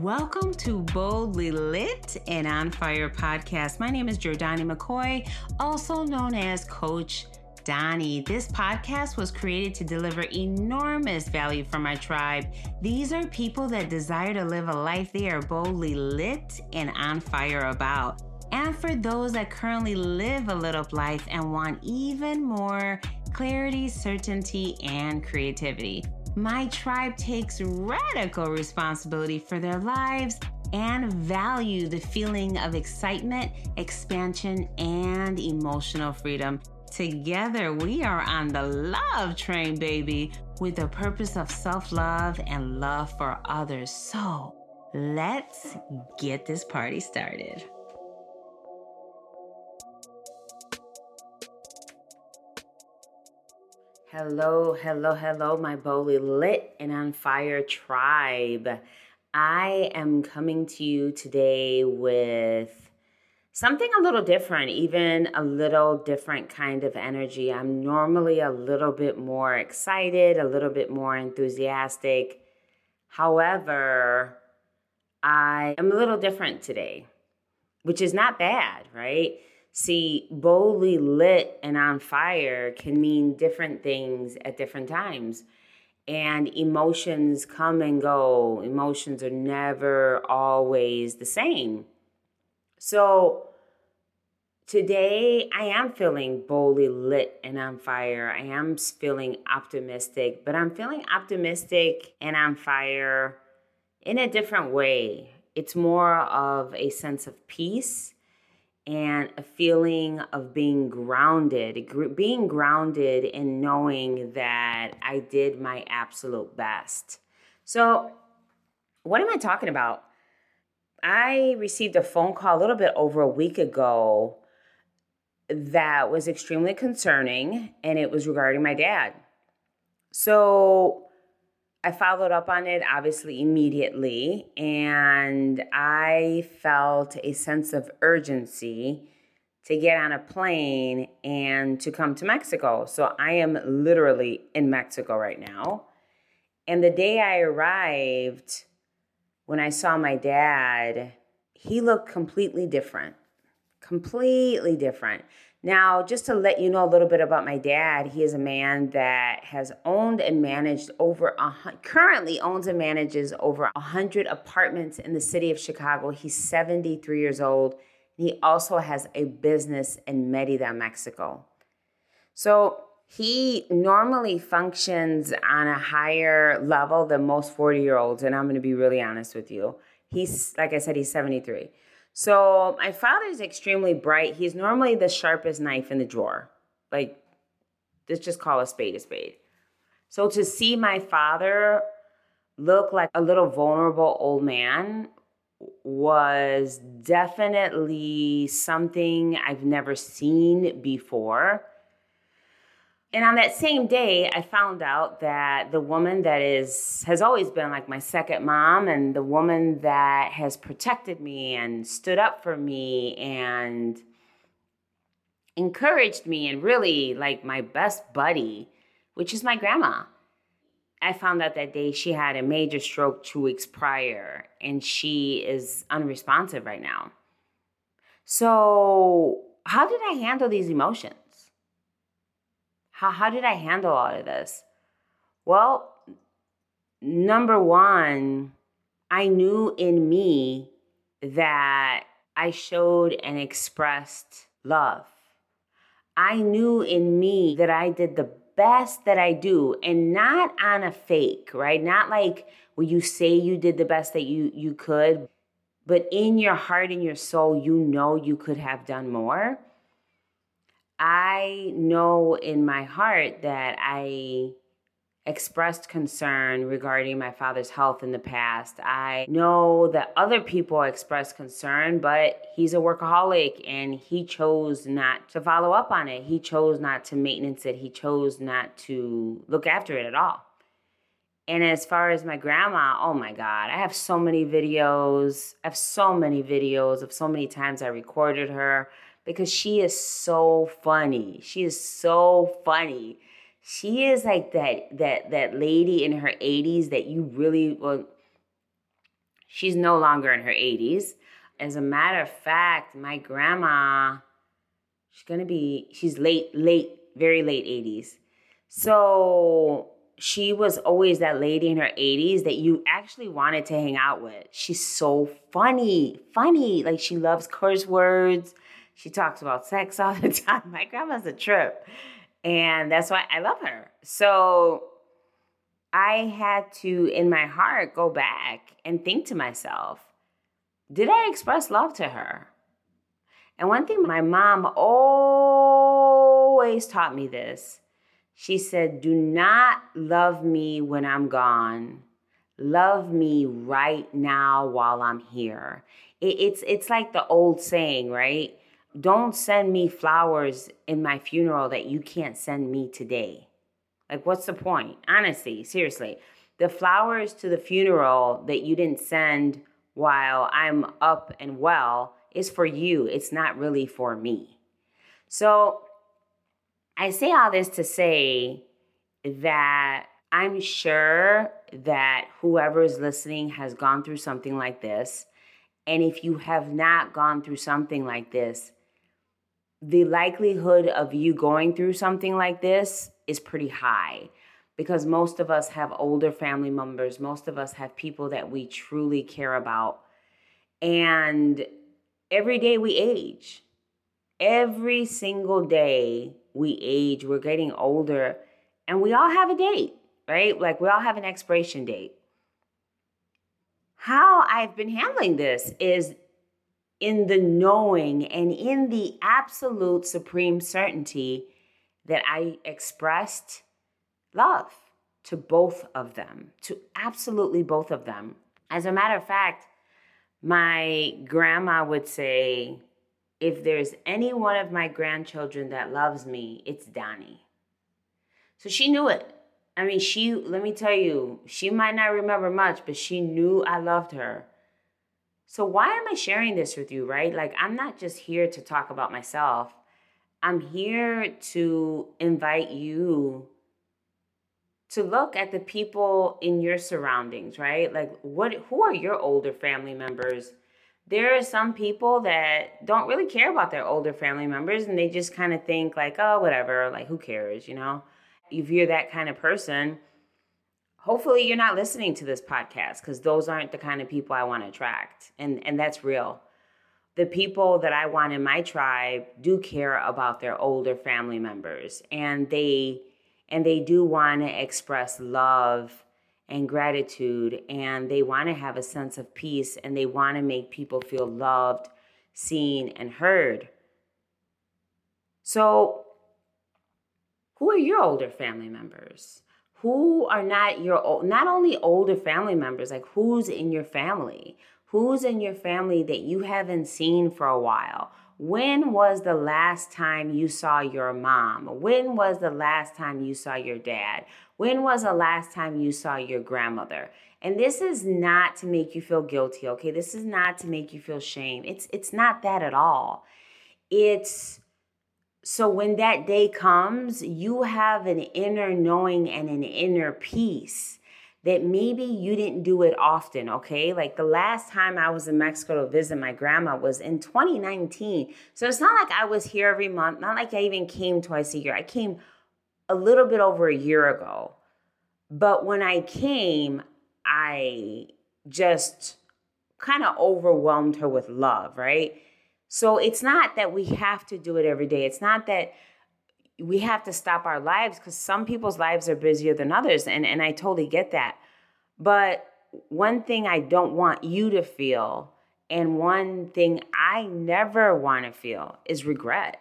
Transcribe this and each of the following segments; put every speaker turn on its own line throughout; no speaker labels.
Welcome to Boldly Lit and On Fire podcast. My name is Jordani McCoy, also known as Coach Donnie. This podcast was created to deliver enormous value for my tribe. These are people that desire to live a life they are boldly lit and on fire about. And for those that currently live a lit up life and want even more clarity, certainty, and creativity. My tribe takes radical responsibility for their lives and value the feeling of excitement, expansion, and emotional freedom. Together, we are on the love train, baby, with the purpose of self love and love for others. So, let's get this party started. Hello, hello, hello, my boldly lit and on fire tribe. I am coming to you today with something a little different, even a little different kind of energy. I'm normally a little bit more excited, a little bit more enthusiastic. However, I am a little different today, which is not bad, right? See, boldly lit and on fire can mean different things at different times. And emotions come and go. Emotions are never always the same. So today I am feeling boldly lit and on fire. I am feeling optimistic, but I'm feeling optimistic and on fire in a different way. It's more of a sense of peace and a feeling of being grounded, being grounded in knowing that I did my absolute best. So, what am I talking about? I received a phone call a little bit over a week ago that was extremely concerning, and it was regarding my dad. So, I followed up on it obviously immediately, and I felt a sense of urgency to get on a plane and to come to Mexico. So I am literally in Mexico right now. And the day I arrived, when I saw my dad, he looked completely different. Completely different. Now, just to let you know a little bit about my dad, he is a man that has owned and managed over a currently owns and manages over a hundred apartments in the city of Chicago. He's 73 years old. He also has a business in Merida, Mexico. So he normally functions on a higher level than most 40 year olds, and I'm going to be really honest with you. He's like I said, he's 73. So my father is extremely bright. He's normally the sharpest knife in the drawer. Like, let's just call a spade a spade. So to see my father look like a little vulnerable old man was definitely something I've never seen before. And on that same day, I found out that the woman that is has always been like my second mom and the woman that has protected me and stood up for me and encouraged me and really like my best buddy, which is my grandma. I found out that day she had a major stroke 2 weeks prior and she is unresponsive right now. So, how did I handle these emotions? How, how did I handle all of this? Well, number one, I knew in me that I showed and expressed love. I knew in me that I did the best that I do and not on a fake, right? Not like when you say you did the best that you you could, but in your heart and your soul you know you could have done more. I know in my heart that I expressed concern regarding my father's health in the past. I know that other people expressed concern, but he's a workaholic and he chose not to follow up on it. He chose not to maintenance it. He chose not to look after it at all. And as far as my grandma, oh my God, I have so many videos. I have so many videos of so many times I recorded her because she is so funny. She is so funny. She is like that that that lady in her 80s that you really well She's no longer in her 80s. As a matter of fact, my grandma, she's gonna be, she's late, late, very late 80s. So she was always that lady in her 80s that you actually wanted to hang out with. She's so funny, funny. Like she loves curse words. She talks about sex all the time. My grandma's a trip. And that's why I love her. So I had to, in my heart, go back and think to myself, did I express love to her? And one thing my mom always taught me this she said, Do not love me when I'm gone. Love me right now while I'm here. It, it's, it's like the old saying, right? Don't send me flowers in my funeral that you can't send me today. Like, what's the point? Honestly, seriously. The flowers to the funeral that you didn't send while I'm up and well is for you. It's not really for me. So, I say all this to say that I'm sure that whoever is listening has gone through something like this. And if you have not gone through something like this, the likelihood of you going through something like this is pretty high because most of us have older family members, most of us have people that we truly care about. And every day we age. Every single day we age, we're getting older, and we all have a date, right? Like we all have an expiration date. How I've been handling this is in the knowing and in the absolute supreme certainty that I expressed love to both of them, to absolutely both of them. As a matter of fact, my grandma would say, if there's any one of my grandchildren that loves me, it's Donnie. So she knew it. I mean, she, let me tell you, she might not remember much, but she knew I loved her. So why am I sharing this with you, right? Like, I'm not just here to talk about myself. I'm here to invite you to look at the people in your surroundings, right? Like what who are your older family members there are some people that don't really care about their older family members and they just kind of think like oh whatever like who cares you know if you're that kind of person hopefully you're not listening to this podcast because those aren't the kind of people i want to attract and and that's real the people that i want in my tribe do care about their older family members and they and they do want to express love and gratitude and they want to have a sense of peace and they want to make people feel loved, seen, and heard. So, who are your older family members? Who are not your old, not only older family members, like who's in your family? Who's in your family that you haven't seen for a while? When was the last time you saw your mom? When was the last time you saw your dad? When was the last time you saw your grandmother? And this is not to make you feel guilty, okay? This is not to make you feel shame. It's it's not that at all. It's so when that day comes, you have an inner knowing and an inner peace that maybe you didn't do it often, okay? Like the last time I was in Mexico to visit my grandma was in 2019. So it's not like I was here every month, not like I even came twice a year. I came a little bit over a year ago. But when I came, I just kind of overwhelmed her with love, right? So it's not that we have to do it every day. It's not that we have to stop our lives because some people's lives are busier than others and, and i totally get that. But one thing i don't want you to feel and one thing i never want to feel is regret.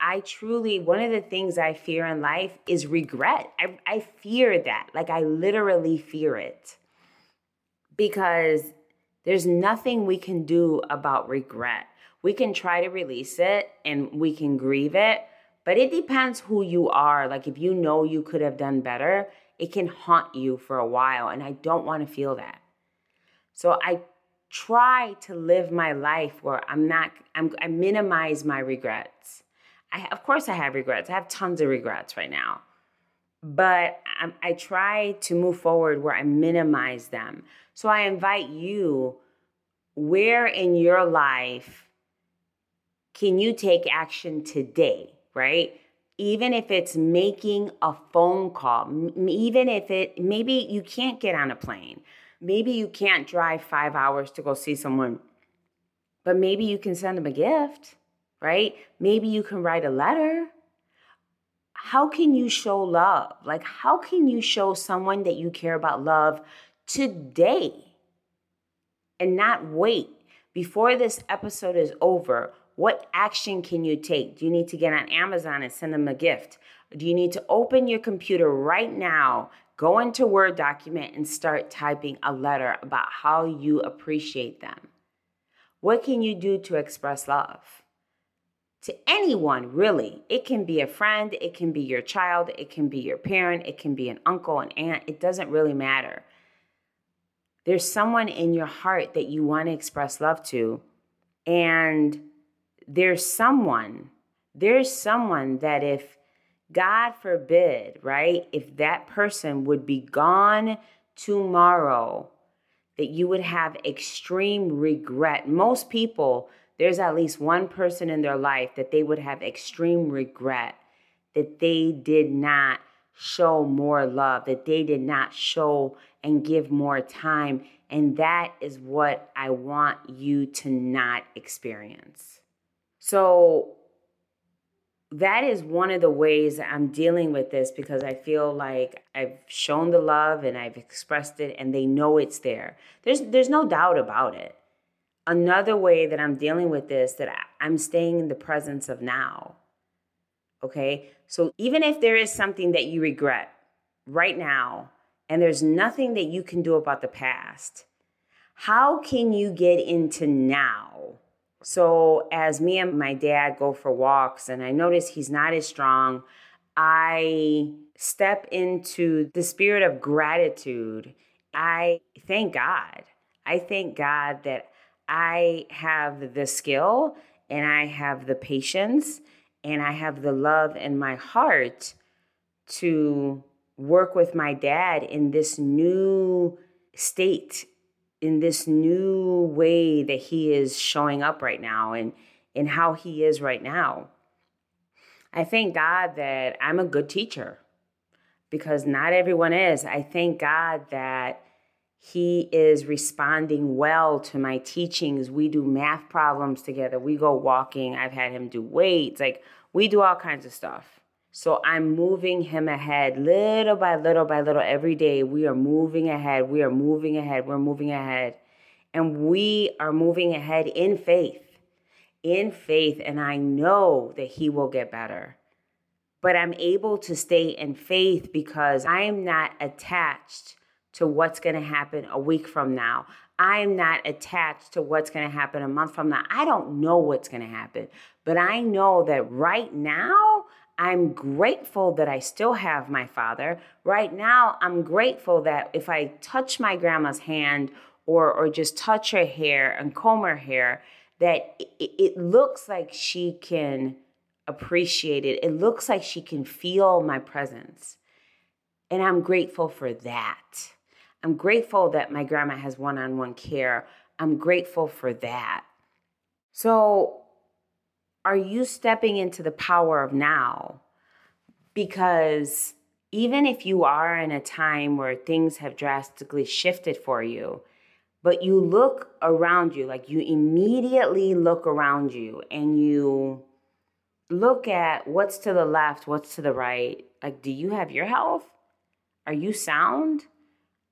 I truly one of the things i fear in life is regret. I, I fear that. Like i literally fear it. Because there's nothing we can do about regret we can try to release it and we can grieve it but it depends who you are. Like if you know you could have done better, it can haunt you for a while. And I don't want to feel that. So I try to live my life where I'm not, I'm, I minimize my regrets. I, of course, I have regrets. I have tons of regrets right now. But I, I try to move forward where I minimize them. So I invite you where in your life can you take action today, right? Even if it's making a phone call, even if it maybe you can't get on a plane, maybe you can't drive five hours to go see someone, but maybe you can send them a gift, right? Maybe you can write a letter. How can you show love? Like, how can you show someone that you care about love today? and not wait before this episode is over. What action can you take? Do you need to get on Amazon and send them a gift? Do you need to open your computer right now, go into Word document, and start typing a letter about how you appreciate them? What can you do to express love? To anyone, really. It can be a friend, it can be your child, it can be your parent, it can be an uncle, an aunt. It doesn't really matter. There's someone in your heart that you want to express love to. And there's someone, there's someone that if God forbid, right, if that person would be gone tomorrow, that you would have extreme regret. Most people, there's at least one person in their life that they would have extreme regret that they did not show more love, that they did not show and give more time. And that is what I want you to not experience. So, that is one of the ways I'm dealing with this because I feel like I've shown the love and I've expressed it and they know it's there. There's there's no doubt about it. Another way that I'm dealing with this that I'm staying in the presence of now. Okay? So even if there is something that you regret right now, and there's nothing that you can do about the past, how can you get into now? So, as me and my dad go for walks, and I notice he's not as strong, I step into the spirit of gratitude. I thank God. I thank God that I have the skill and I have the patience and I have the love in my heart to work with my dad in this new state, in this new way that he is showing up right now and in how he is right now. I thank God that I'm a good teacher because not everyone is. I thank God that he is responding well to my teachings. We do math problems together. We go walking. I've had him do weights. Like we do all kinds of stuff. So I'm moving him ahead little by little by little every day. We are moving ahead. We are moving ahead. We're moving ahead. And we are moving ahead in faith. In faith. And I know that he will get better. But I'm able to stay in faith because I am not attached to what's going to happen a week from now. I'm not attached to what's going to happen a month from now. I don't know what's going to happen, but I know that right now, I'm grateful that I still have my father. Right now, I'm grateful that if I touch my grandma's hand or, or just touch her hair and comb her hair, that it, it looks like she can appreciate it. It looks like she can feel my presence. And I'm grateful for that. I'm grateful that my grandma has one on one care. I'm grateful for that. So, are you stepping into the power of now? Because even if you are in a time where things have drastically shifted for you, but you look around you, like you immediately look around you and you look at what's to the left, what's to the right. Like, do you have your health? Are you sound?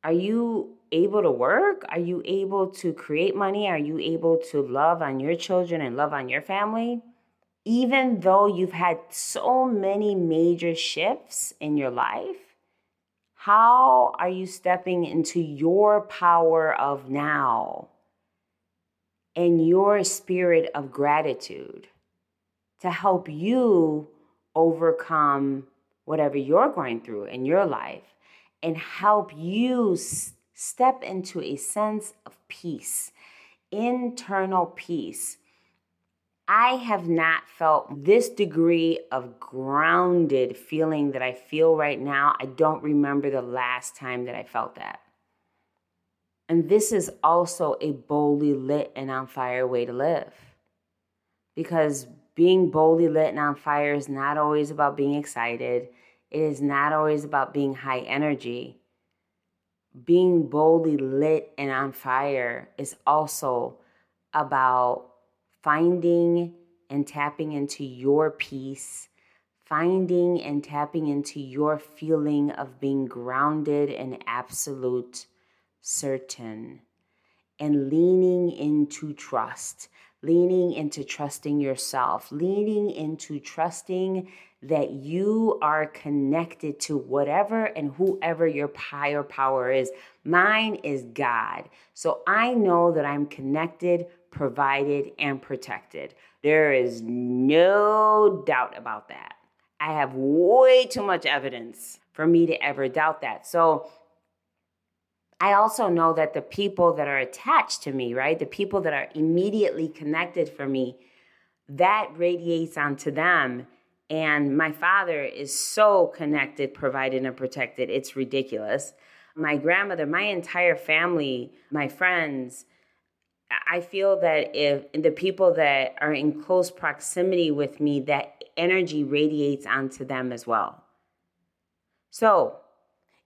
Are you able to work? Are you able to create money? Are you able to love on your children and love on your family? Even though you've had so many major shifts in your life, how are you stepping into your power of now and your spirit of gratitude to help you overcome whatever you're going through in your life? And help you step into a sense of peace, internal peace. I have not felt this degree of grounded feeling that I feel right now. I don't remember the last time that I felt that. And this is also a boldly lit and on fire way to live. Because being boldly lit and on fire is not always about being excited, it is not always about being high energy. Being boldly lit and on fire is also about finding and tapping into your peace, finding and tapping into your feeling of being grounded and absolute certain, and leaning into trust, leaning into trusting yourself, leaning into trusting that you are connected to whatever and whoever your higher power is. Mine is God. So I know that I'm connected, provided, and protected. There is no doubt about that. I have way too much evidence for me to ever doubt that. So I also know that the people that are attached to me, right, the people that are immediately connected for me, that radiates onto them. And my father is so connected, provided, and protected. It's ridiculous. My grandmother, my entire family, my friends, I feel that if the people that are in close proximity with me, that energy radiates onto them as well. So,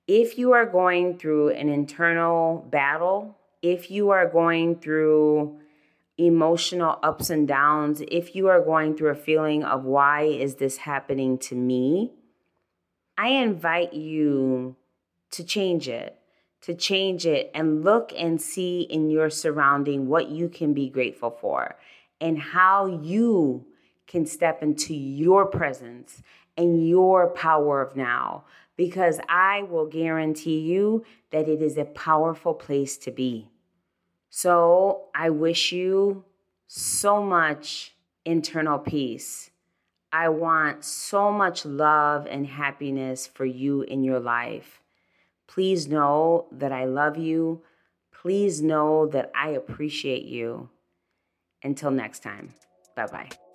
if you are going through an internal battle, if you are going through emotional ups and downs, if you are going through a feeling of why is this happening to me, I invite you to change it, to change it and look and see in your surrounding what you can be grateful for and how you can step into your presence and your power of now because I will guarantee you that it is a powerful place to be. So I wish you so much internal peace. I want so much love and happiness for you in your life. Please know that I love you. Please know that I appreciate you. Until next time, bye bye.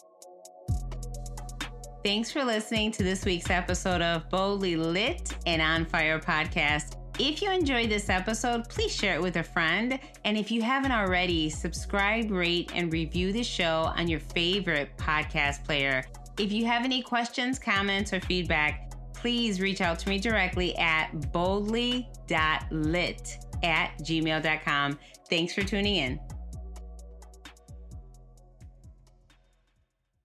Thanks for listening to this week's episode of Boldly Lit and On Fire podcast. If you enjoyed this episode, please share it with a friend. And if you haven't already, subscribe, rate, and review the show on your favorite podcast player. If you have any questions, comments, or feedback, please reach out to me directly at boldly.lit at gmail.com. Thanks for tuning in.